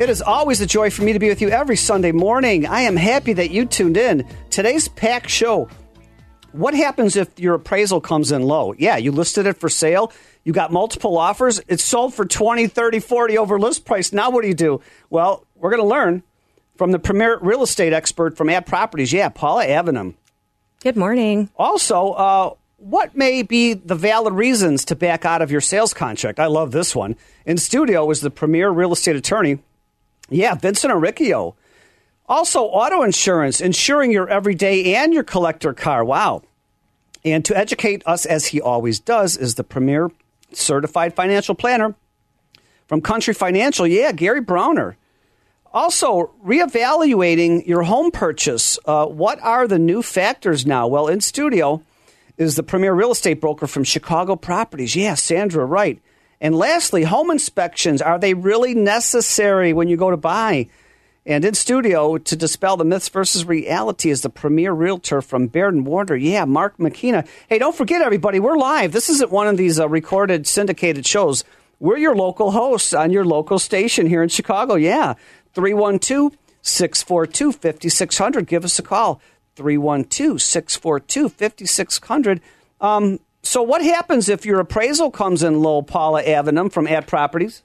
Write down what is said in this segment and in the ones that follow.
It is always a joy for me to be with you every Sunday morning. I am happy that you tuned in. Today's packed show. What happens if your appraisal comes in low? Yeah, you listed it for sale. You got multiple offers. It's sold for 20, 30, 40 over list price. Now what do you do? Well, we're going to learn from the premier real estate expert from @properties. Yeah, Paula Avenham. Good morning. Also, uh, what may be the valid reasons to back out of your sales contract? I love this one. In studio is the premier real estate attorney yeah, Vincent Aricchio. Also, auto insurance, insuring your everyday and your collector car. Wow. And to educate us, as he always does, is the premier certified financial planner from Country Financial. Yeah, Gary Browner. Also, reevaluating your home purchase. Uh, what are the new factors now? Well, in studio is the premier real estate broker from Chicago Properties. Yeah, Sandra Wright. And lastly, home inspections are they really necessary when you go to buy? And in studio to dispel the myths versus reality is the premier realtor from Baird and Warner. Yeah, Mark McKenna. Hey, don't forget, everybody, we're live. This isn't one of these uh, recorded, syndicated shows. We're your local hosts on your local station here in Chicago. Yeah, 312 642 5600. Give us a call. 312 642 5600. So, what happens if your appraisal comes in low, Paula Avenham from @properties?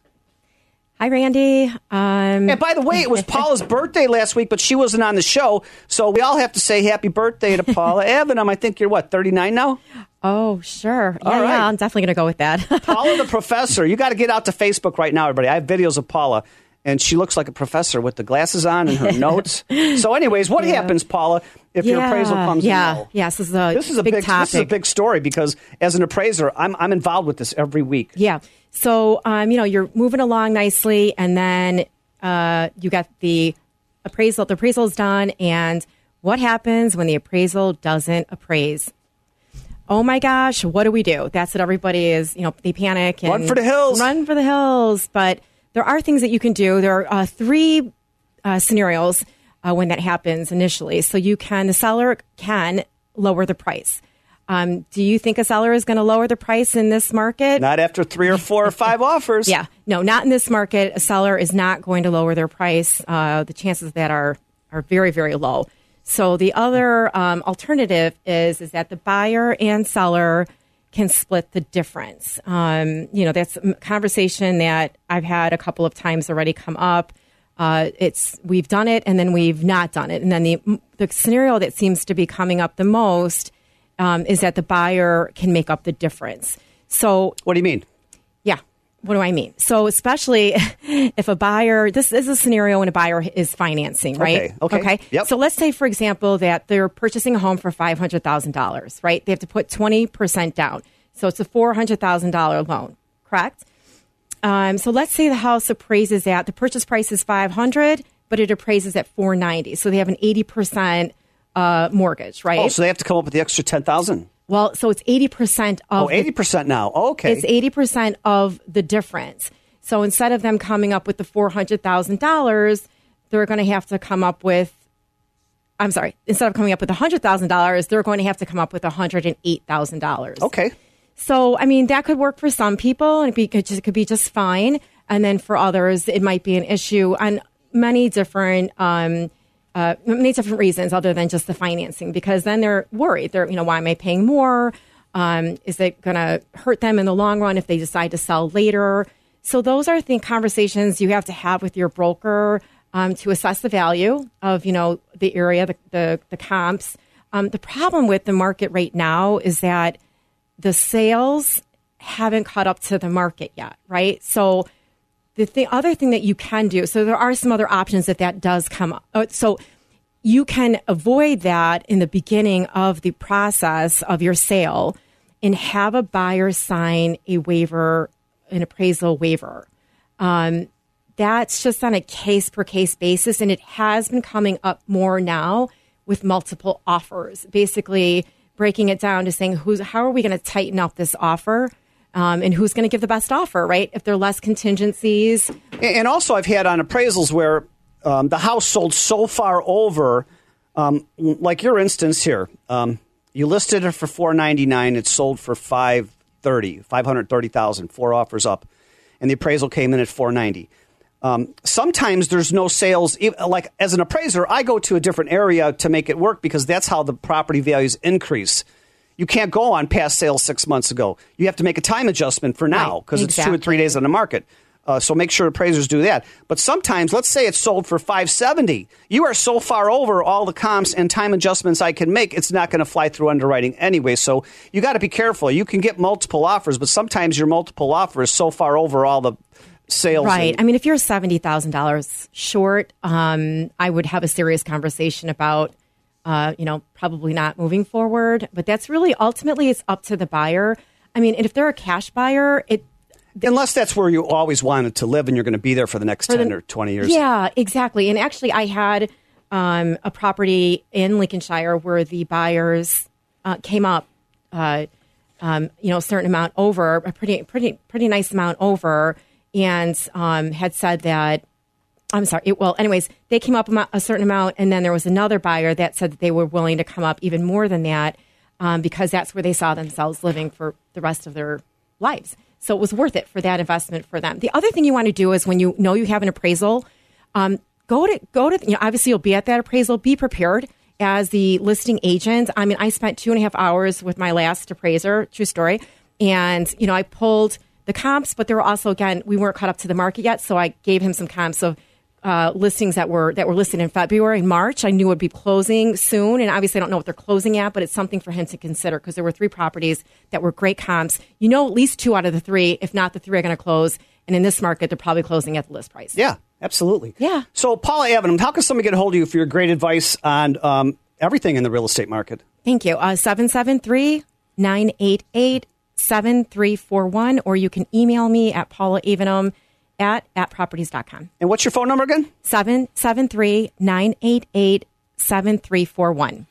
Hi, Randy. Um, and by the way, it was Paula's birthday last week, but she wasn't on the show. So we all have to say happy birthday to Paula Avenham. I think you're what, 39 now? Oh, sure. Yeah, yeah I'm definitely going to go with that. Paula the professor. You got to get out to Facebook right now, everybody. I have videos of Paula and she looks like a professor with the glasses on and her notes. So, anyways, what yeah. happens, Paula, if yeah. your appraisal comes yeah. in low? Yes, this is a this is a big, big topic. This is a big story because as an appraiser, I'm I'm involved with this every week. Yeah. So, um, you know, you're moving along nicely, and then uh, you got the appraisal. The appraisal is done, and what happens when the appraisal doesn't appraise? oh my gosh, what do we do? That's what everybody is, you know, they panic and run for the hills. Run for the hills. But there are things that you can do. There are uh, three uh, scenarios uh, when that happens initially. So you can, the seller can lower the price. Um, do you think a seller is going to lower the price in this market? Not after three or four or five offers. Yeah, no, not in this market. A seller is not going to lower their price. Uh, the chances of that are are very very low. So the other um, alternative is is that the buyer and seller can split the difference. Um, you know, that's a conversation that I've had a couple of times already come up. Uh, it's we've done it and then we've not done it, and then the the scenario that seems to be coming up the most um, is that the buyer can make up the difference. So, what do you mean? What do I mean? So, especially if a buyer, this is a scenario when a buyer is financing, right? Okay. Okay. okay? Yep. So, let's say, for example, that they're purchasing a home for $500,000, right? They have to put 20% down. So, it's a $400,000 loan, correct? Um, so, let's say the house appraises at the purchase price is 500 but it appraises at 490 So, they have an 80% uh, mortgage, right? Oh, so they have to come up with the extra 10000 well, so it's 80% of. Oh, 80% the, now. okay. It's 80% of the difference. So instead of them coming up with the $400,000, they're going to have to come up with, I'm sorry, instead of coming up with $100,000, they're going to have to come up with $108,000. Okay. So, I mean, that could work for some people and it, could, just, it could be just fine. And then for others, it might be an issue on many different um, uh, many different reasons other than just the financing because then they're worried. They're, you know, why am I paying more? Um, is it going to hurt them in the long run if they decide to sell later? So those are the conversations you have to have with your broker um, to assess the value of, you know, the area, the, the, the comps. Um, the problem with the market right now is that the sales haven't caught up to the market yet, right? So the th- other thing that you can do, so there are some other options that that does come up. Uh, so you can avoid that in the beginning of the process of your sale and have a buyer sign a waiver, an appraisal waiver. Um, that's just on a case per case basis, and it has been coming up more now with multiple offers, basically breaking it down to saying who's how are we going to tighten up this offer um, and who's going to give the best offer, right? If there are less contingencies. And also, I've had on appraisals where um, the house sold so far over, um, like your instance here. Um, you listed it for four ninety nine. It sold for five thirty, five hundred thirty thousand. Four offers up, and the appraisal came in at four ninety. Um, sometimes there's no sales. Like as an appraiser, I go to a different area to make it work because that's how the property values increase. You can't go on past sales six months ago. You have to make a time adjustment for now because Right, it's two or three days on the market. Uh, so make sure appraisers do that. But sometimes, let's say it's sold for 570. You are so far over all the comps and time adjustments I can make, it's not going to fly through underwriting anyway. So you got to be careful. You can get multiple offers, but sometimes your multiple offer is so far over all the sales. Right. and- I mean, if you're seventy thousand dollars short, um, I would have a serious conversation about, uh, you know, probably not moving forward. But that's really ultimately it's up to the buyer. I mean, and if they're a cash buyer, it Unless that's where you always wanted to live and you're going to be there for the next for 10 the- or 20 years. Yeah, exactly. And actually, I had um, a property in Lincolnshire where the buyers uh, came up, uh, um, you know, a certain amount over, a pretty, pretty, pretty nice amount over, and um, had said that. I'm sorry. It, well, anyways, they came up a certain amount, and then there was another buyer that said that they were willing to come up even more than that um, because that's where they saw themselves living for the rest of their lives. So it was worth it for that investment for them. The other thing you want to do is when you know you have an appraisal, um, go to go to you know obviously you'll be at that appraisal. Be prepared as the listing agent. I mean, I spent two and a half hours with my last appraiser. True story. And you know, I pulled the comps, but there were also again we weren't caught up to the market yet, so I gave him some comps of uh, listings that were that were listed in February and March. I knew would be closing soon, and obviously I don't know what they're closing at, but it's something for him to consider because there were three properties that were great comps. You know, at least two out of the three, if not the three, are going to close. And in this market, they're probably closing at the list price. Yeah, absolutely. Yeah. So, Paula Avenham, how can somebody get a hold of you for your great advice on um, everything in the real estate market? Thank you. Uh, 773 988 7341, or you can email me at Paula Avenham at atproperties.com. And what's your phone number again? 773 988 7341.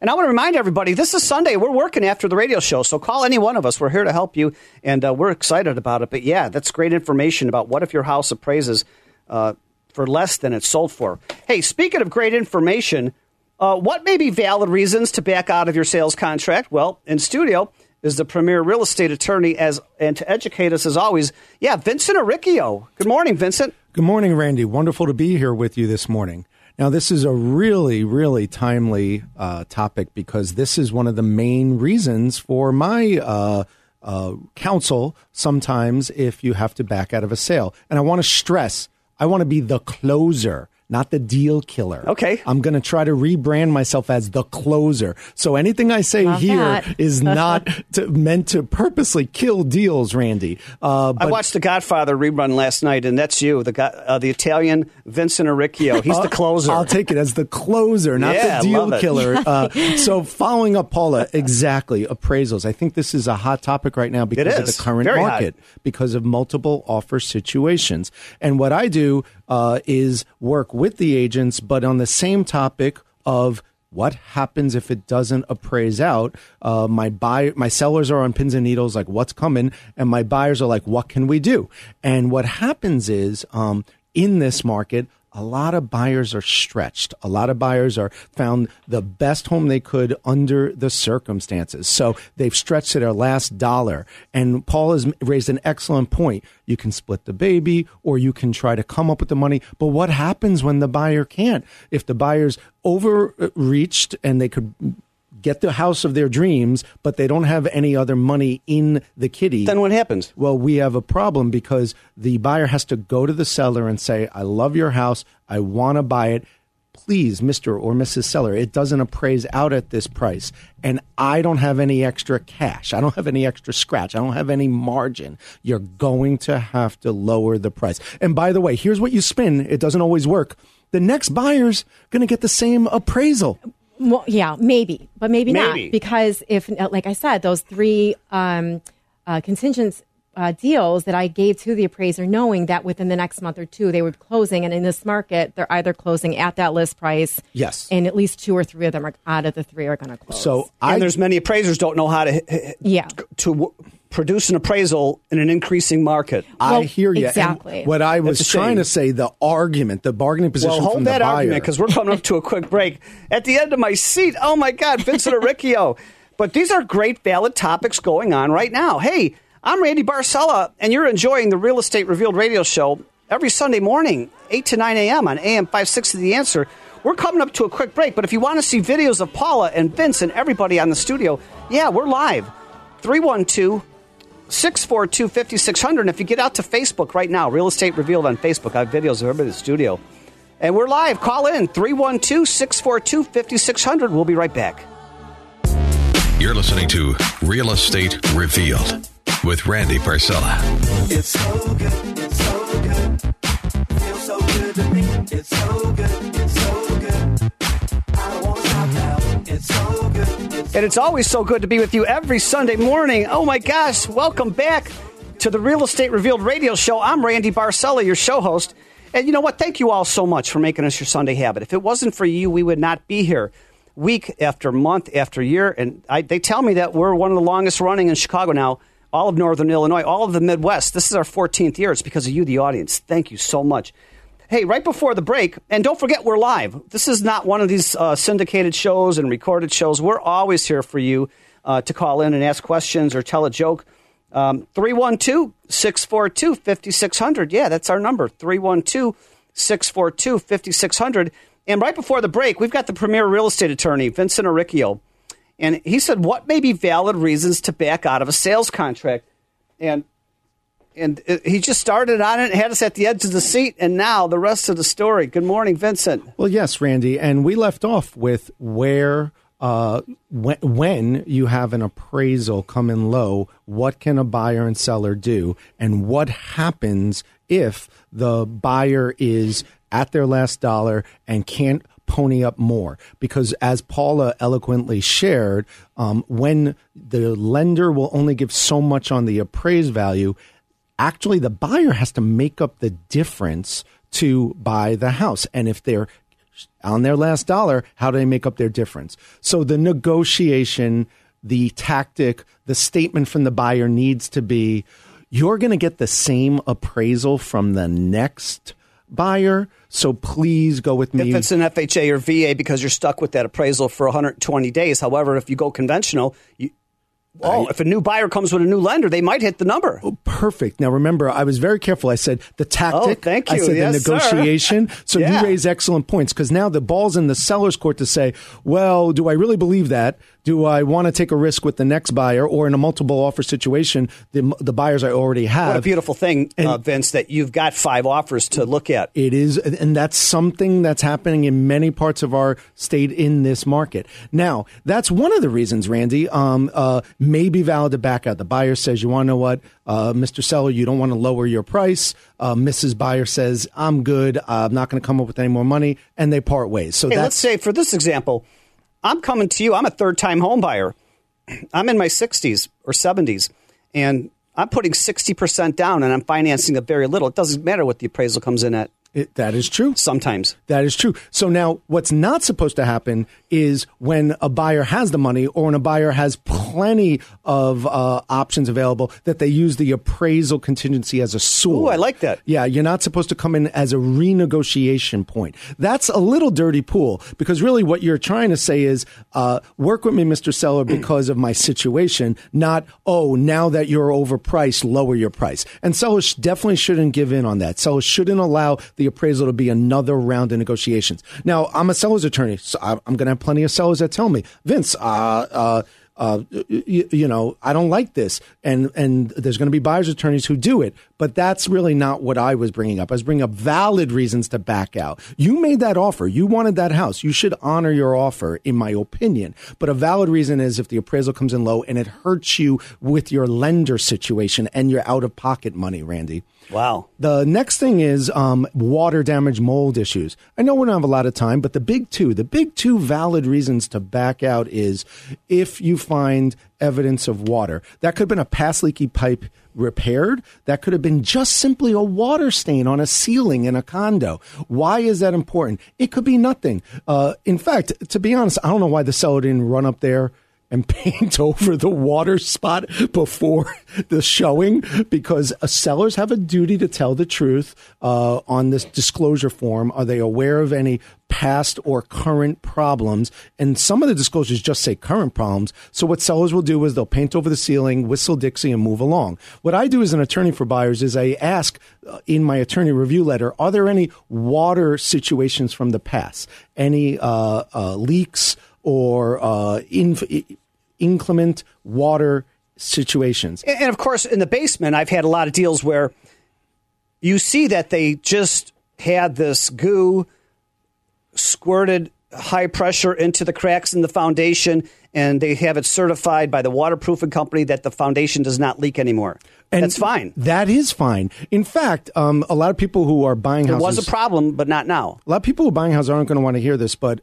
And I want to remind everybody, this is Sunday. We're working after the radio show, so call any one of us. We're here to help you, and uh, we're excited about it. But yeah, that's great information about what if your house appraises uh, for less than it's sold for. Hey, speaking of great information, uh, what may be valid reasons to back out of your sales contract? Well, in studio is the premier real estate attorney, as and to educate us as always, yeah, Vincent Aricchio. Good morning, Vincent. Good morning, Randy. Wonderful to be here with you this morning. Now, this is a really, really timely uh, topic because this is one of the main reasons for my uh, uh, counsel sometimes if you have to back out of a sale. And I want to stress I want to be the closer. Not the deal killer. Okay. I'm going to try to rebrand myself as the closer. So anything I say Love here that. is not to, meant to purposely kill deals, Randy. Uh, I watched The Godfather rerun last night, and that's you, the guy, uh, the Italian Vincent Aricchio. He's the closer. I'll take it as the closer, not Yeah, the deal killer. Uh, so, following up, Paula, exactly appraisals. I think this is a hot topic right now because of the current Very hot. market, because of multiple offer situations. And what I do uh, is work with the agents, but on the same topic of what happens if it doesn't appraise out? Uh, my buy, my sellers are on pins and needles, like what's coming, and my buyers are like, what can we do? And what happens is, um, in this market, a lot of buyers are stretched. A lot of buyers are found the best home they could under the circumstances. So they've stretched to their last dollar. And Paul has raised an excellent point. You can split the baby or you can try to come up with the money. But what happens when the buyer can't? If the buyer's overreached and they could get the house of their dreams, but they don't have any other money in the kitty. then what happens? Well, we have a problem because the buyer has to go to the seller and say, I love your house. I want to buy it. Please, Mr. or Mrs. Seller, it doesn't appraise out at this price. And I don't have any extra cash. I don't have any extra scratch. I don't have any margin. You're going to have to lower the price. And by the way, here's what you spin. It doesn't always work. The next buyer's going to get the same appraisal. Well, yeah, maybe, but maybe, Maybe. not because if, uh, like I said, those three um, uh, contingents uh, deals that I gave to the appraiser, knowing that within the next month or two they were closing. And in this market, they're either closing at that list price. Yes. And at least two or three of them are out of the three are going to close. So and I there's many appraisers don't know how to Yeah. to w- produce an appraisal in an increasing market. I hear you. And exactly. what I was trying to say, the argument, the bargaining position Well, hold from that the buyer. argument because we're coming up to a quick break. At the end of my seat, oh my God, Vincent Aricchio. But these are great, valid topics going on right now. Hey, I'm Randy Barcella, and you're enjoying the Real Estate Revealed radio show every Sunday morning, 8 to 9 a.m. on AM 560 The Answer. We're coming up to a quick break, but if you want to see videos of Paula and Vince and everybody on the studio, yeah, we're live. 312 642 5600. And if you get out to Facebook right now, Real Estate Revealed on Facebook, I have videos of everybody in the studio. And we're live. Call in 312 642 5600. We'll be right back. You're listening to Real Estate Revealed with Randy Barcella. It's so good, it's so good. Feels so good to me. It's so good, it's so good. I don't wanna stop now. It's so good, it's And it's always so good to be with you every Sunday morning. Oh my gosh, welcome back to the Real Estate Revealed radio show. I'm Randy Barcella, your show host. And you know what? Thank you all so much for making us your Sunday habit. If it wasn't for you, we would not be here week after month after year. And I, they tell me that we're one of the longest running in Chicago now, all of Northern Illinois, all of the Midwest. This is our 14th year. It's because of you, the audience. Thank you so much. Hey, right before the break, and don't forget we're live. This is not one of these uh, syndicated shows and recorded shows. We're always here for you uh, to call in and ask questions or tell a joke. 312 642 5600. Yeah, that's our number 312 642 5600. And right before the break, we've got the premier real estate attorney, Vincent Aricchio. And he said, What may be valid reasons to back out of a sales contract? And and he just started on it, had us at the edge of the seat, and now the rest of the story. Good morning, Vincent. Well, yes, Randy, and we left off with where uh, when, when you have an appraisal come in low, what can a buyer and seller do, and what happens if the buyer is at their last dollar and can't pony up more because as paula eloquently shared um, when the lender will only give so much on the appraised value actually the buyer has to make up the difference to buy the house. And if they're on their last dollar, how do they make up their difference? So the negotiation, the tactic, the statement from the buyer needs to be you're going to get the same appraisal from the next buyer. So please go with me. If it's an FHA or VA, because you're stuck with that appraisal for 120 days. However, if you go conventional, you, oh, if a new buyer comes with a new lender, they might hit the number. Oh, perfect. Now remember, I was very careful. I said the oh, tactic. Oh, thank you. I said Yes, the sir. negotiation. So Yeah. you raise excellent points because now the ball's in the seller's court to say, well, do I really believe that? Do I want to take a risk with the next buyer or in a multiple offer situation, the, the buyers I already have? What a beautiful thing, uh, Vince, that you've got five offers to look at. It is, and that's something that's happening in many parts of our state in this market. Now, that's one of the reasons, Randy, um, uh, may be valid to back out. The buyer says, "You want to know what, uh, Mr. Seller, you don't want to lower your price." Uh, Mrs. Buyer says, "I'm good. I'm not going to come up with any more money," and they part ways. So Hey, that's let's say for this example, I'm coming to you. I'm a third time home buyer. I'm in my 60s or 70s, and I'm putting 60% down and I'm financing a very little. It doesn't matter what the appraisal comes in at it, that is true. sometimes. That is true. So now, what's not supposed to happen is when a buyer has the money or when a buyer has plenty of uh, options available that they use the appraisal contingency as a sword. Ooh, I like that. Yeah, you're not supposed to come in as a renegotiation point. That's a little dirty pool because really what you're trying to say is uh, work with me, Mr. Seller, because of my situation, not, oh, now that you're overpriced, lower your price. And sellers definitely shouldn't give in on that. Sellers shouldn't allow the appraisal to be another round of negotiations. Now, I'm a seller's attorney, so I'm going to have plenty of sellers that tell me, Vince, uh, uh, uh, you, you know, I don't like this, and and there's going to be buyers attorneys who do it, but that's really not what I was bringing up. I was bringing up valid reasons to back out. You made that offer, you wanted that house, you should honor your offer, in my opinion. But a valid reason is if the appraisal comes in low and it hurts you with your lender situation and your out of pocket money, Randy. Wow. The next thing is um, water damage, mold issues. I know we don't have a lot of time, but the big two, the big two valid reasons to back out is if you find evidence of water. That could have been a past leaky pipe repaired. That could have been just simply a water stain on a ceiling in a condo. Why is that important? It could be nothing. Uh, in fact, to be honest, I don't know why the seller didn't run up there and paint over the water spot before the showing because uh, sellers have a duty to tell the truth uh, on this disclosure form. Are they aware of any past or current problems? And some of the disclosures just say current problems. So what sellers will do is they'll paint over the ceiling, whistle Dixie, and move along. What I do as an attorney for buyers is I ask uh, in my attorney review letter, are there any water situations from the past? Any uh, uh, leaks? Or uh, inf- inclement water situations. And of course, in the basement, I've had a lot of deals where you see that they just had this goo squirted high pressure into the cracks in the foundation, and they have it certified by the waterproofing company that the foundation does not leak anymore. And That's fine. That is fine. In fact, um, a lot of people who are buying There houses. was a problem, but not now. A lot of people who are buying houses aren't going to want to hear this, but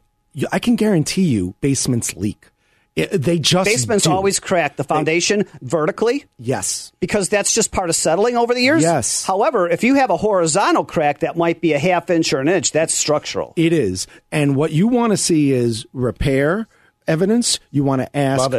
I can guarantee you basements leak. It- they just Basements do. always crack the foundation vertically yes. because that's just part of settling over the years. Yes. However, if you have a horizontal crack that might be a half inch or an inch, that's structural. It is. And what you want to see is repair evidence. You want to ask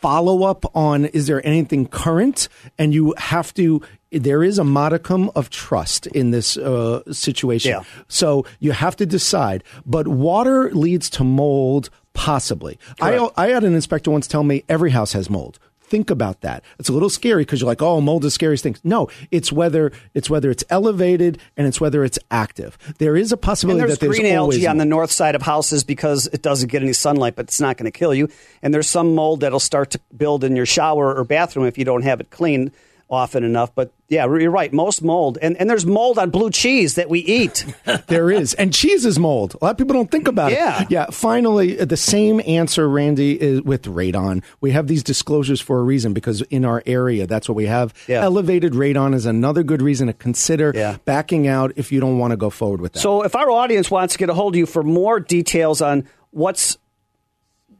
follow up on is there anything current? And you have to, there is a modicum of trust in this uh, situation. Yeah. So you have to decide. But water leads to mold, possibly. I, Correct. I had an inspector once tell me every house has mold. Think about that. It's a little scary because you're like, oh, mold is scariest thing. No, it's whether it's whether it's elevated and it's whether it's active. There is a And possibility there's that there's green algae on the north side of houses because it doesn't get any sunlight, but it's not going to kill you. And there's some mold that'll start to build in your shower or bathroom if you don't have it clean often enough. But yeah, you're right. Most mold, and, and there's mold on blue cheese that we eat. There is. And cheese is mold. A lot of people don't think about Yeah. it. Yeah. Yeah. Finally, the same answer, Randy, is with radon. We have these disclosures for a reason because in our area, that's what we have. Yeah. Elevated radon is another good reason to consider Yeah. backing out if you don't want to go forward with that. so if our audience wants to get a hold of you for more details on what's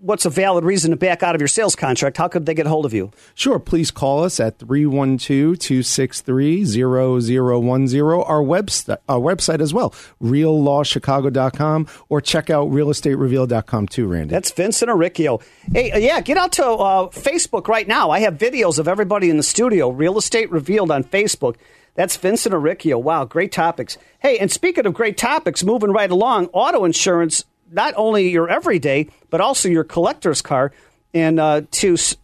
what's a valid reason to back out of your sales contract, how could they get hold of you? Sure, please call us at 312-263-0010, our website, our website as well, reallawchicago.com, or check out realestatereveal.com too, Randy. That's Vincent Aricchio. Hey, uh, yeah, get out to uh, Facebook right now. I have videos of everybody in the studio. Real Estate Revealed on Facebook. That's Vincent Aricchio. Wow, great topics. Hey, and speaking of great topics, moving right along, auto insurance, not only your everyday, but also your collector's car. And uh, to s-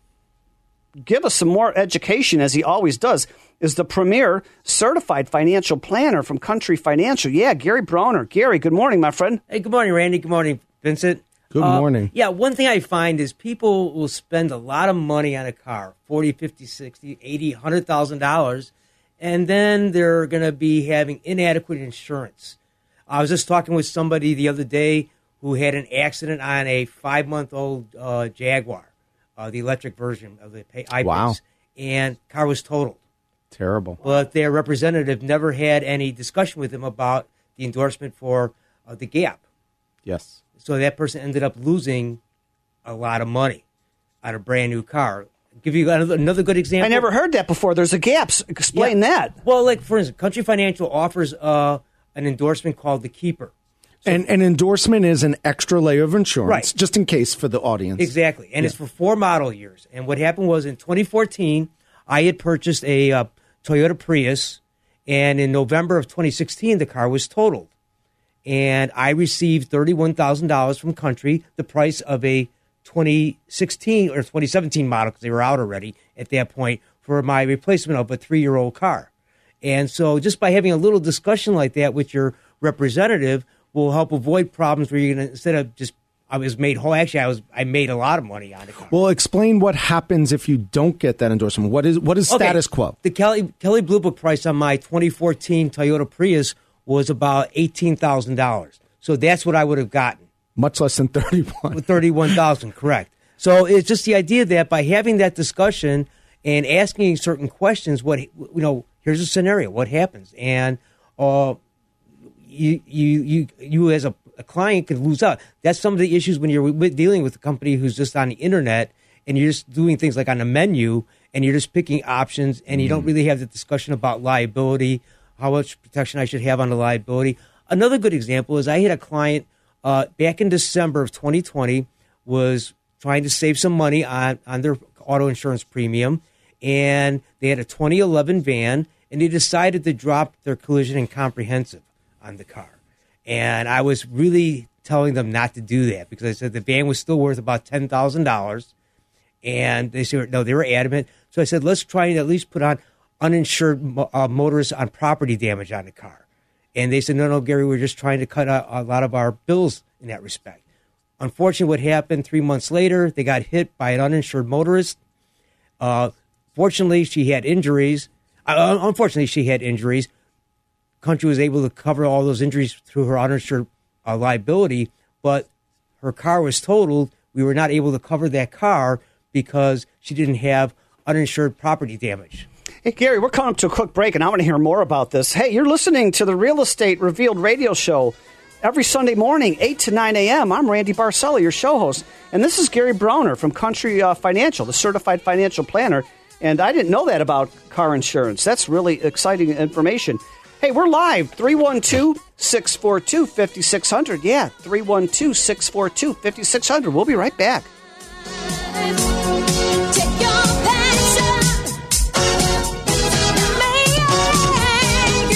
give us some more education, as he always does, is the premier certified financial planner from Country Financial. Yeah, Gary Browner. Gary, good morning, my friend. Hey, good morning, Randy. Good morning, Vincent. Good Uh, morning. Yeah, one thing I find is people will spend a lot of money on a car 40, 50, 60, 80, $100,000 and then they're going to be having inadequate insurance. I was just talking with somebody the other day who had an accident on a five month old uh, Jaguar, uh, the electric version of the I Wow. and car was totaled Terrible. but their representative never had any discussion with them about the endorsement for uh, the gap. Yes. So that person ended up losing a lot of money on a brand new car. Give you another, another good example. I never heard that before. There's a gaps. Explain Yeah. that. Well, like for instance, Country Financial offers uh, an endorsement called the Keeper. And an endorsement is an extra layer of insurance, Right. just in case for the audience. Exactly, and it's for four model years. And what happened was in 2014, I had purchased a uh, Toyota Prius, and in November of 2016, the car was totaled, and I received thirty-one thousand dollars from Country, the price of a 2016 or 2017 model because they were out already at that point for my replacement of a three-year-old car. And so, just by having a little discussion like that with your representative, will help avoid problems where you're gonna instead of just I was made whole. Actually, I was I made a lot of money on car. Well, explain what happens if you don't get that endorsement. What is what is Okay, status quo? The Kelley Kelley Blue Book price on my 2014 Toyota Prius was about eighteen thousand dollars. So that's what I would have gotten. Much less than thirty-one. Thirty-one thousand, correct. So it's just the idea that by having that discussion and asking certain questions, what you know, here's a scenario, what happens, and uh, you you you you as a, a client could lose out. That's some of the issues when you're with, dealing with a company who's just on the internet and you're just doing things like on a menu, and you're just picking options, and you don't really have the discussion about liability, how much protection I should have on the liability. Another good example is I had a client uh, back in December of 2020 was trying to save some money on on their auto insurance premium, and they had a 2011 van, and they decided to drop their collision and comprehensive on the car. And I was really telling them not to do that because I said the van was still worth about ten thousand dollars, and they said no, they were adamant. So I said let's try and at least put on uninsured uh, motorists on property damage on the car. And they said no, no, Gary, we're just trying to cut a, a lot of our bills in that respect. Unfortunately, what happened three months later, they got hit by an uninsured motorist. Uh, fortunately, she had injuries. Uh, unfortunately, she had injuries. Country was able to cover all those injuries through her uninsured uh, liability, but her car was totaled. We were not able to cover that car because she didn't have uninsured property damage. Hey, Gary, we're coming up to a quick break, and I want to hear more about this. Hey, you're listening to the Real Estate Revealed radio show every Sunday morning, 8 to 9 a.m. I'm Randy Barcella, your show host. And this is Gary Browner from Country uh, Financial, the certified financial planner. And I didn't know that about car insurance. That's really exciting information. Hey, we're live 312 642 5600. Yeah, 312 642 5600. We'll be right back. Take your passion, make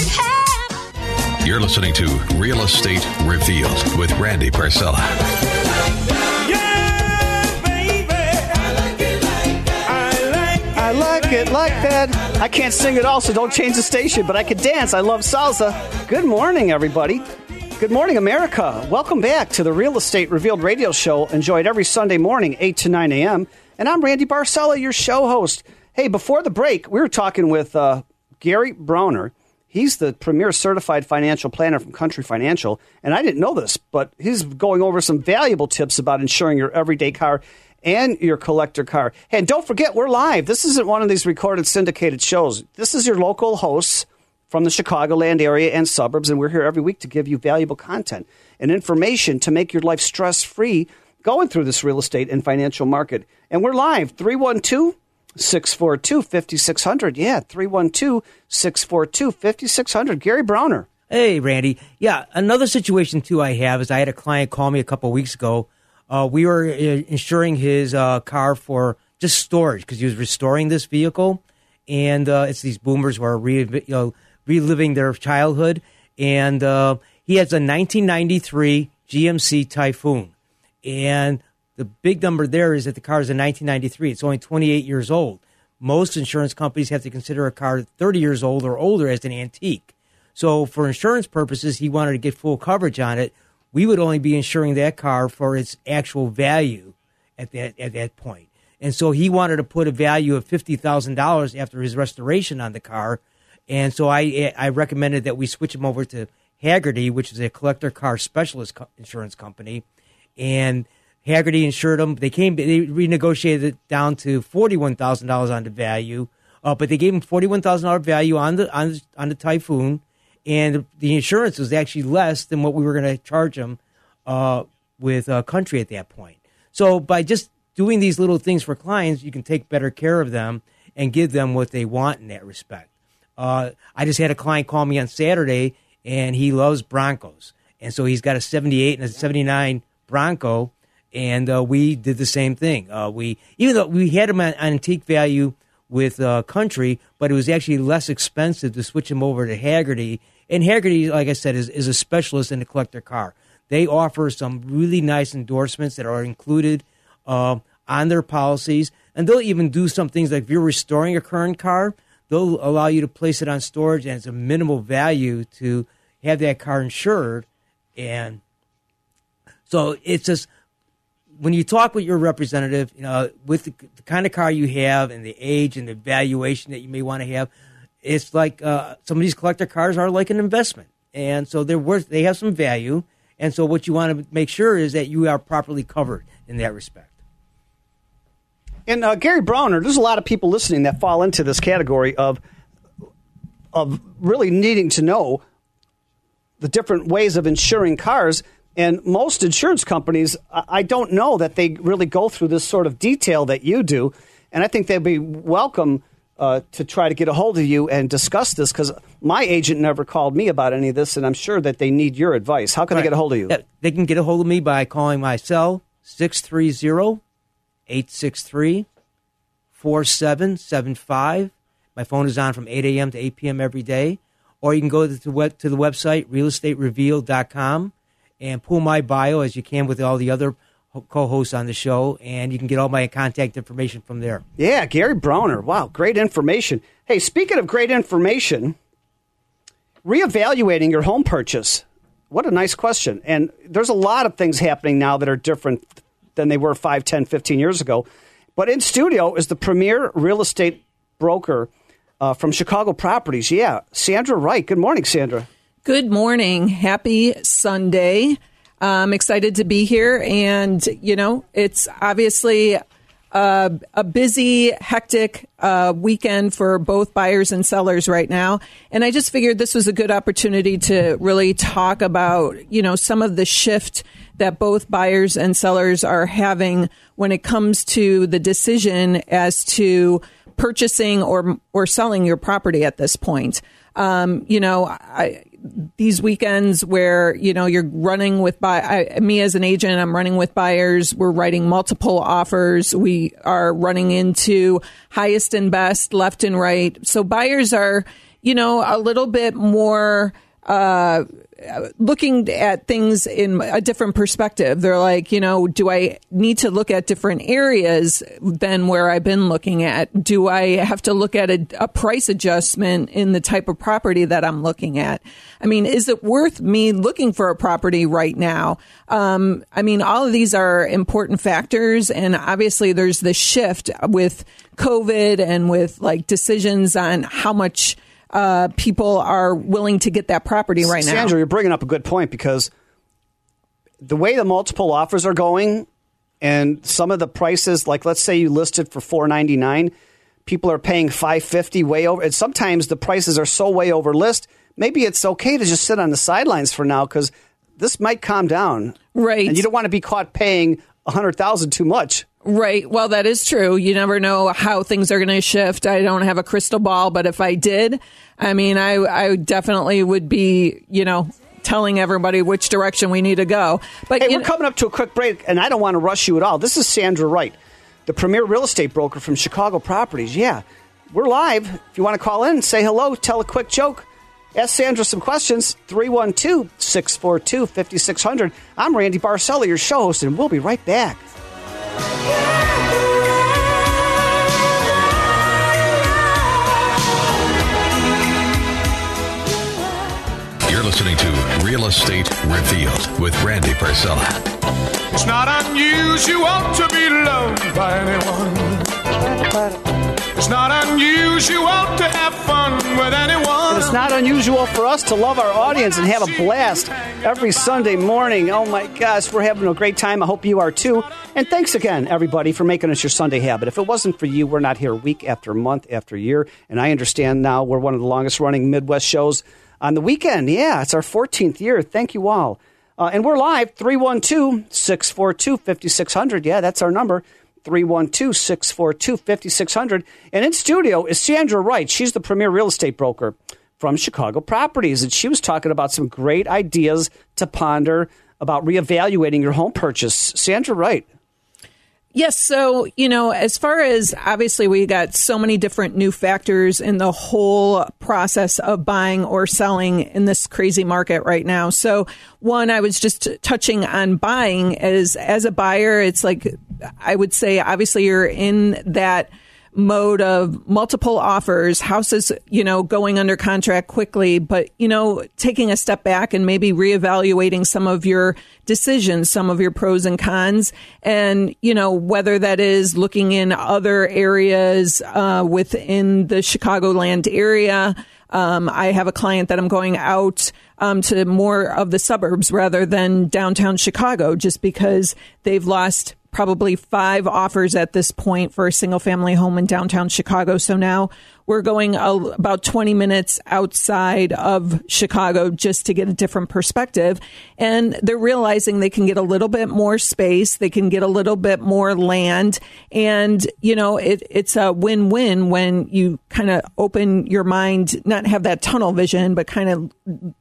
it happen. You're listening to Real Estate Revealed with Randy Barcella. Like that. I can't sing at all, so don't change the station, but I can dance. I love salsa. Good morning, everybody. Good morning, America. Welcome back to the Real Estate Revealed radio show, enjoyed every Sunday morning, 8 to 9 a.m. And I'm Randy Barcella, your show host. Hey, before the break, we were talking with uh, Gary Browner. He's the premier certified financial planner from Country Financial. And I didn't know this, but he's going over some valuable tips about insuring your everyday car and your collector car. And don't forget, we're live. This isn't one of these recorded syndicated shows. This is your local hosts from the Chicagoland area and suburbs, and we're here every week to give you valuable content and information to make your life stress free going through this real estate and financial market. And we're live 312 642 5600. Yeah, 312 642 5600. Gary Browner. Hey, Randy. Yeah, another situation too I have is I had a client call me a couple weeks ago. Uh, we were uh, insuring his uh, car for just storage because he was restoring this vehicle, and uh, it's these boomers who are re- you know, reliving their childhood. And uh, he has a 1993 GMC Typhoon, and the big number there is that the car is a 1993. It's only 28 years old. Most insurance companies have to consider a car 30 years old or older as an antique. So, for insurance purposes, he wanted to get full coverage on it. We would only be insuring that car for its actual value at that at that point. And so he wanted to put a value of fifty thousand dollars after his restoration on the car. And so I I recommended that we switch him over to Hagerty, which is a collector car specialist co- insurance company, and Hagerty insured him. They came, they renegotiated it down to forty one thousand dollars on the value, uh, but they gave him forty one thousand dollar value on the on the, on the Typhoon, and the insurance was actually less than what we were going to charge him uh, with uh, Country at that point. So by just doing these little things for clients, you can take better care of them and give them what they want in that respect. Uh, I just had a client call me on Saturday, and he loves Broncos, and so he's got a '78 and a '79 Bronco, and uh, we did the same thing. Uh, we even though we had him on antique value with uh, Country, but it was actually less expensive to switch him over to Hagerty. And Hagerty, like I said, is, is a specialist in the collector car. They offer some really nice endorsements that are included uh, on their policies, and they'll even do some things like if you're restoring a current car, they'll allow you to place it on storage, and it's a minimal value to have that car insured. And so it's just when you talk with your representative, you know, with the, the kind of car you have and the age and the valuation that you may want to have, it's like uh, some of these collector cars are like an investment, and so they're worth. They have some value, and so what you want to make sure is that you are properly covered in that respect. And uh, Gary Browner, there's a lot of people listening that fall into this category of of really needing to know the different ways of insuring cars. And most insurance companies, I don't know that they really go through this sort of detail that you do. And I think they'd be welcome uh, to try to get a hold of you and discuss this because my agent never called me about any of this, and I'm sure that they need your advice. How can they get a hold of you? Yeah, they can get a hold of me by calling my cell 630 863 4775. My phone is on from 8 a.m. to 8 p.m. every day. Or you can go to the, web, to the website, realestaterevealed.com, and pull my bio as you can with all the other co hosts on the show. And you can get all my contact information from there. Yeah, Gary Browner. Wow, great information. Hey, speaking of great information, reevaluating your home purchase. What a nice question. And there's a lot of things happening now that are different than they were 5, 10, 15 years ago. But in studio is the premier real estate broker uh, from Chicago Properties. Yeah, Sandra Wright. Good morning, Sandra. Good morning. Happy Sunday. I'm excited to be here. And, you know, it's obviously a busy, hectic uh, weekend for both buyers and sellers right now. And I just figured this was a good opportunity to really talk about, you know, some of the shift that both buyers and sellers are having when it comes to the decision as to purchasing or or selling your property at this point. Um, you know, I, these weekends where you know you're running with buy I, me as an agent i'm running with buyers. We're writing multiple offers. We are running into highest and best left and right. So buyers are you know a little bit more uh looking at things in a different perspective. They're like, you know, do I need to look at different areas than where I've been looking at? Do I have to look at a, a price adjustment in the type of property that I'm looking at? I mean, is it worth me looking for a property right now? Um, I mean, all of these are important factors. And obviously there's the shift with COVID and with like decisions on how much uh, people are willing to get that property right now. Sandra, you're bringing up a good point because the way the multiple offers are going and some of the prices, like let's say you listed for four ninety nine, people are paying five fifty way over. And sometimes the prices are so way over list. Maybe it's okay to just sit on the sidelines for now because this might calm down, Right. And you don't want to be caught paying a hundred thousand too much. Right. Well, that is true. You never know how things are going to shift. I don't have a crystal ball, but if I did, I mean, I, I definitely would be, you know, telling everybody which direction we need to go. But Hey, we're coming up to a quick break, and I don't want to rush you at all. This is Sandra Wright, the premier real estate broker from Chicago Properties. Yeah, we're live. If you want to call in, say hello, tell a quick joke, ask Sandra some questions, 312 642 5600. I'm Randy Barcella, your show host, and we'll be right back. You're listening to Real Estate Revealed with Randy Barcella. It's not unusual to be loved by anyone. It's not unusual to have fun with anyone. It's not unusual for us to love our audience and have a blast every Sunday morning. Oh my gosh, we're having a great time. I hope you are too. And thanks again, everybody, for making us your Sunday habit. If it wasn't for you, we're not here week after month after year. And I understand now we're one of the longest running Midwest shows on the weekend. Yeah, it's our 14th year. Thank you all. Uh, and we're live 312 642 5600. Yeah, that's our number. 312 642 5600. And in studio is Sandra Wright. She's the premier real estate broker from Chicago Properties. And she was talking about some great ideas to ponder about reevaluating your home purchase. Sandra Wright. Yes. So, you know, as far as obviously we got so many different new factors in the whole process of buying or selling in this crazy market right now. So, one, I was just touching on buying as, as a buyer, it's like, I would say, obviously you're in that mode of multiple offers, houses, you know, going under contract quickly, but, you know, taking a step back and maybe reevaluating some of your decisions, some of your pros and cons, and, you know, whether that is looking in other areas uh, within the Chicagoland area. Um, I have a client that I'm going out um, to more of the suburbs rather than downtown Chicago just because they've lost probably five offers at this point for a single family home in downtown Chicago. So now we're going about 20 minutes outside of Chicago just to get a different perspective. And they're realizing they can get a little bit more space. They can get a little bit more land. And, you know, it, it's a win-win when you kind of open your mind, not have that tunnel vision, but kind of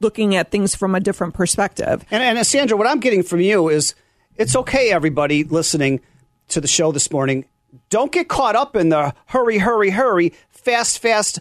looking at things from a different perspective. And, and Sandra, what I'm getting from you is it's okay, everybody listening to the show this morning. Don't get caught up in the hurry, hurry, hurry, fast, fast,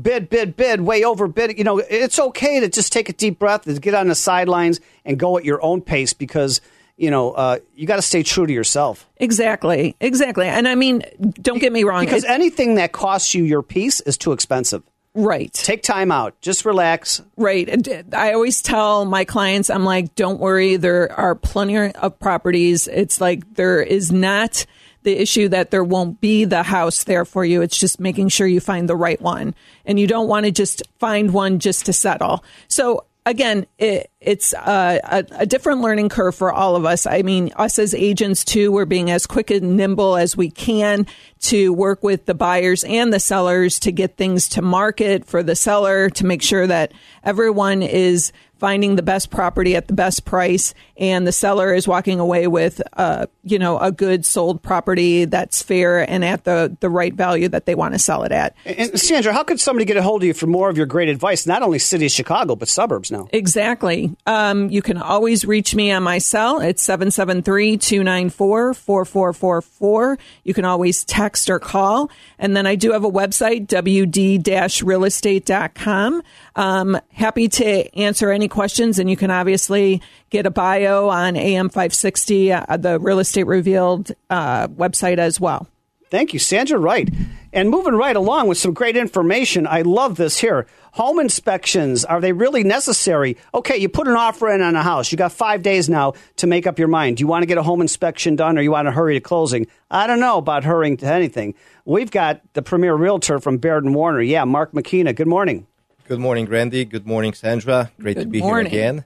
bid, bid, bid, way over bid. You know, it's okay to just take a deep breath and get on the sidelines and go at your own pace because, you know, uh, you got to stay true to yourself. Exactly. Exactly. And I mean, don't get me wrong. Because it- anything that costs you your peace is too expensive. Right. Take time out. Just relax. Right. I always tell my clients, I'm like, don't worry. There are plenty of properties. It's like there is not the issue that there won't be the house there for you. It's just making sure you find the right one. And you don't want to just find one just to settle. So again, it, it's a, a, a different learning curve for all of us. I mean, us as agents too, we're being as quick and nimble as we can to work with the buyers and the sellers to get things to market for the seller to make sure that everyone is finding the best property at the best price and the seller is walking away with uh, you know a good sold property that's fair and at the the right value that they want to sell it at And Sandra, how could somebody get a hold of you for more of your great advice? Not only city of Chicago, but suburbs now. Exactly. Um, you can always reach me on my cell. It's 773-294-4444. You can always text or call. And then I do have a website, wd-realestate.com. Um, happy to answer any questions. And you can obviously get a bio on AM 560, uh, the Real Estate Revealed uh, website as well. Thank you, Sandra Wright. And moving right along with some great information. I love this here. Home inspections, are they really necessary? Okay, you put an offer in on a house. You got five days now to make up your mind. Do you want to get a home inspection done or you want to hurry to closing? I don't know about hurrying to anything. We've got the premier realtor from Baird and Warner. Yeah, Mark McKenna. Good morning. Good morning, Randy. Good morning, Sandra. Great to be morning. here again.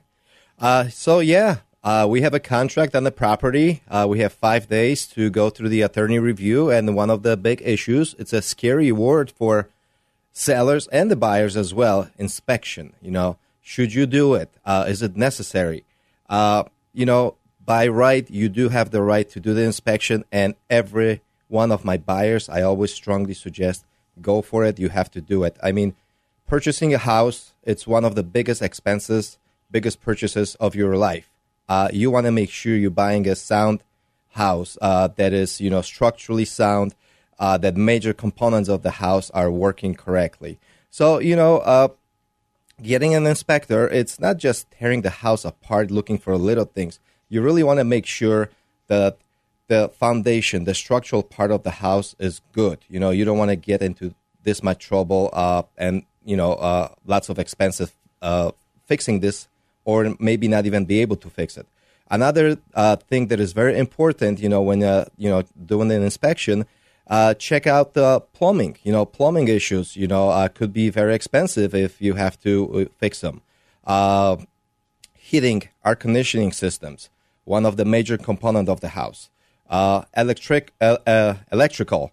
Uh, so, yeah, uh, we have a contract on the property. Uh, we have five days to go through the attorney review. And one of the big issues, it's a scary word for sellers and the buyers as well inspection. You know, should you do it? Uh, is it necessary? Uh, you know, by right, you do have the right to do the inspection. And every one of my buyers, I always strongly suggest go for it. You have to do it. I mean, purchasing a house, it's one of the biggest expenses, biggest purchases of your life. Uh, you want to make sure you're buying a sound house uh, that is, you know, structurally sound, uh, that major components of the house are working correctly. So, you know, uh, getting an inspector, it's not just tearing the house apart looking for little things. You really want to make sure that the foundation, the structural part of the house is good. You know, you don't want to get into this much trouble uh, and, you know, uh, lots of expensive uh, fixing this or maybe not even be able to fix it. Another uh, thing that is very important, you know, when, uh, you know, doing an inspection, uh, check out the plumbing. You know, plumbing issues, you know, uh, could be very expensive if you have to fix them. Heating, air conditioning systems, one of the major component of the house. Electric, electrical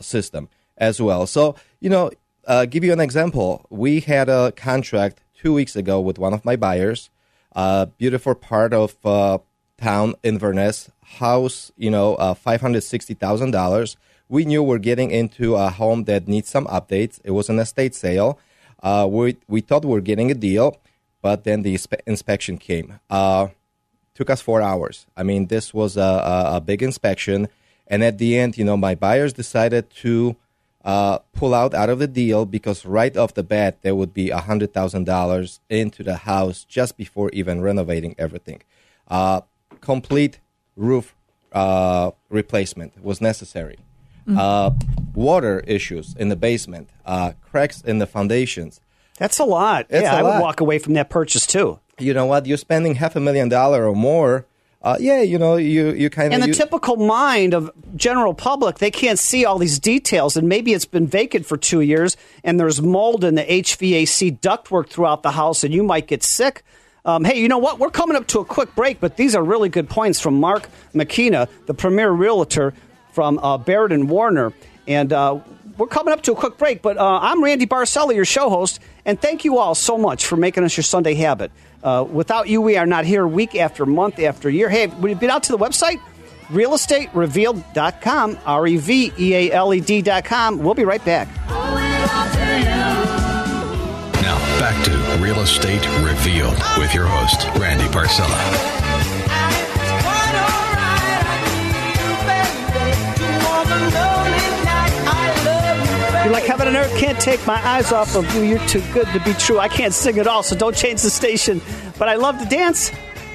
system as well. So, you know, uh, give you an example. We had a contract two weeks ago with one of my buyers, uh, beautiful part of uh, town Inverness, house, you know, uh, $560,000. We knew we're getting into a home that needs some updates. It was an estate sale. Uh, we, we thought we were getting a deal, but then the inspe- inspection came. Uh, took us four hours. I mean, this was a, a, a big inspection. And at the end, you know, my buyers decided to uh, pull out out of the deal because right off the bat, there would be $100,000 into the house just before even renovating everything. Uh, complete roof uh, replacement was necessary. Uh, water issues in the basement, uh, cracks in the foundations. That's a lot. It's yeah, a I would walk away from that purchase too. You know what? You're spending half a million dollar or more. Uh, yeah, you know, you you kind In of the typical mind of general public, they can't see all these details, and maybe it's been vacant for two years, and there's mold in the HVAC ductwork throughout the house, and you might get sick. Um, hey, you know what? We're coming up to a quick break, but these are really good points from Mark McKenna, the premier realtor from uh, Baird and Warner. And uh, we're coming up to a quick break, but uh, I'm Randy Barcella, your show host, and thank you all so much for making us your Sunday habit. Uh, without you, we are not here week after month after year. Hey, would you been out to the website? realestaterevealed.com, R E V E A L E D.com. We'll be right back. Now, back to Real Estate Revealed with your host, Randy Barcella. Like heaven and earth can't take my eyes off of you. You're too good to be true. I can't sing at all, so don't change the station. But I love to dance.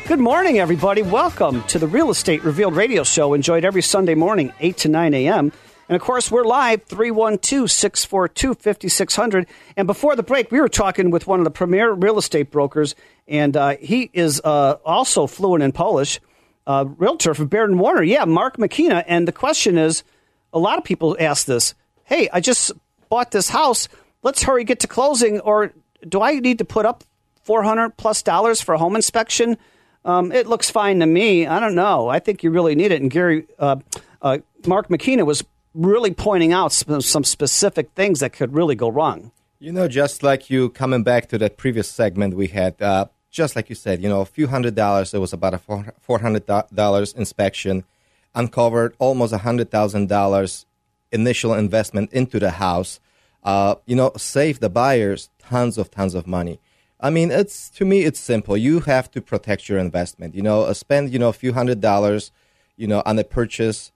Good morning, everybody. Welcome to the Real Estate Revealed radio show, enjoyed every Sunday morning, 8 to 9 a.m. And of course, we're live 312 642 5600. And before the break, we were talking with one of the premier real estate brokers, and uh, he is uh, also fluent in Polish, uh, realtor for Baird and Warner. Yeah, Mark McKenna. And the question is a lot of people ask this hey, I just bought this house. Let's hurry get to closing, or do I need to put up 400 plus dollars for a home inspection? Um, it looks fine to me. I don't know. I think you really need it. And Gary, uh, uh, Mark McKenna was really pointing out some, some specific things that could really go wrong. You know, just like you coming back to that previous segment we had, uh, just like you said, you know, a few hundred dollars. It was about a four four hundred dollars inspection, uncovered almost a hundred thousand dollars initial investment into the house. Uh, you know, save the buyers tons of tons of money. I mean, it's to me, it's simple. You have to protect your investment. You know, uh, spend you know a few hundred dollars, you know, on a purchase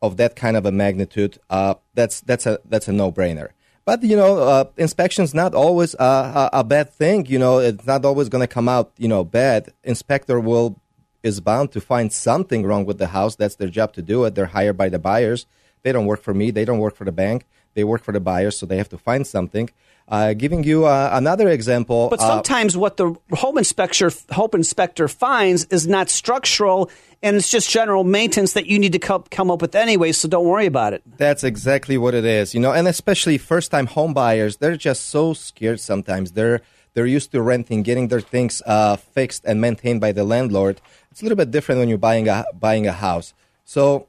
of that kind of a magnitude. Uh, that's that's a that's a no brainer. But you know, uh, inspection's not always a, a, a bad thing. You know, it's not always going to come out you know bad. Inspector will is bound to find something wrong with the house. That's their job to do it. They're hired by the buyers. They don't work for me. They don't work for the bank. They work for the buyers, so they have to find something. Uh, giving you uh, another example. But uh, sometimes what the home inspector home inspector finds is not structural, and it's just general maintenance that you need to come, come up with anyway. So don't worry about it. That's exactly what it is, you know, and especially first-time home buyers, they're just so scared sometimes. They're they're used to renting, getting their things uh, fixed and maintained by the landlord. It's a little bit different when you're buying a buying a house. So,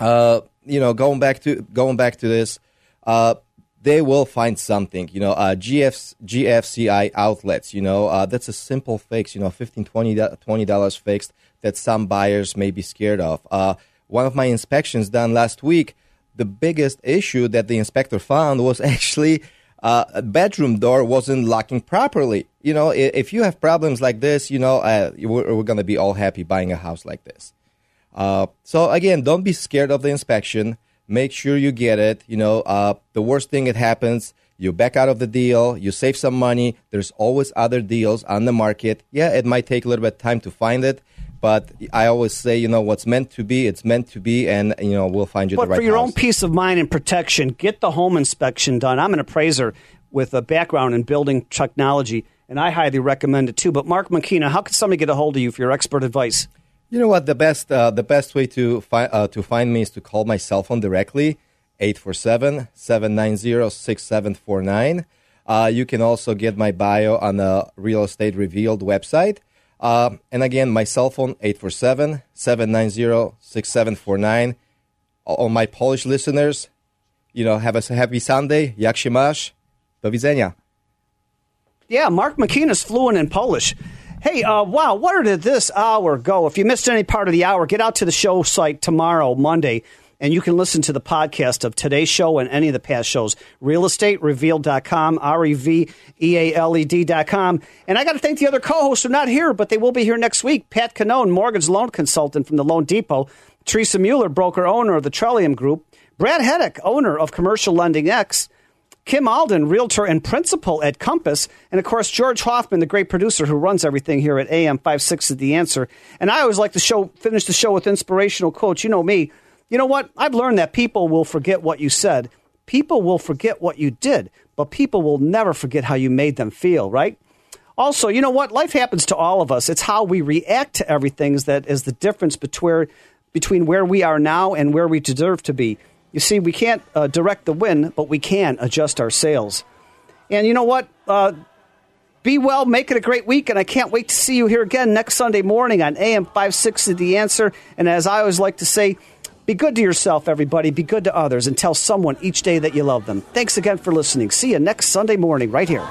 uh, you know, going back to going back to this, uh, they will find something. You know, uh, GF, GFCI outlets. You know, uh, that's a simple fix. You know, 15 20 dollars fixed that some buyers may be scared of. Uh, one of my inspections done last week, the biggest issue that the inspector found was actually uh, a bedroom door wasn't locking properly. You know, if you have problems like this, you know, uh, we're, we're going to be all happy buying a house like this. Uh, so again, don't be scared of the inspection. Make sure you get it. You know, uh, the worst thing that happens, you back out of the deal, you save some money. There's always other deals on the market. Yeah, it might take a little bit of time to find it, but I always say, you know, what's meant to be, it's meant to be, and you know, we'll find you But the right for your house. own peace of mind and protection, get the home inspection done. I'm an appraiser with a background in building technology, and I highly recommend it too. But Mark McKenna, how can somebody get a hold of you for your expert advice? You know what? The best uh, the best way to fi- uh, to find me is to call my cell phone directly 847-790-6749. Uh, you can also get my bio on the Real Estate Revealed website. Uh, and again, my cell phone 847-790-6749. All my Polish listeners, you know, have a happy Sunday. Jak się masz? Do widzenia. Yeah, Mark McKenna's fluent in Polish. Hey, uh, wow, where did this hour go? If you missed any part of the hour, get out to the show site tomorrow, Monday, and you can listen to the podcast of today's show and any of the past shows. Realestaterevealed.com, R E V E A L E D.com. And I got to thank the other co hosts who are not here, but they will be here next week. Pat Canone, Morgan's loan consultant from the Loan Depot, Teresa Mueller, broker owner of the Trillium Group, Brad Heddick, owner of Commercial Lending X, Kim Alden, realtor and principal at Compass, and of course George Hoffman, the great producer who runs everything here at AM 56 The Answer. And I always like to show finish the show with inspirational quotes. You know me. You know what? I've learned that people will forget what you said. People will forget what you did, but people will never forget how you made them feel, right? Also, you know what? Life happens to all of us. It's how we react to everything that is the difference between between where we are now and where we deserve to be. You see, we can't uh, direct the wind, but we can adjust our sails. And you know what? Uh, Be well, make it a great week, and I can't wait to see you here again next Sunday morning on AM 560 The Answer. And as I always like to say, be good to yourself, everybody. Be good to others, and tell someone each day that you love them. Thanks again for listening. See you next Sunday morning, right here.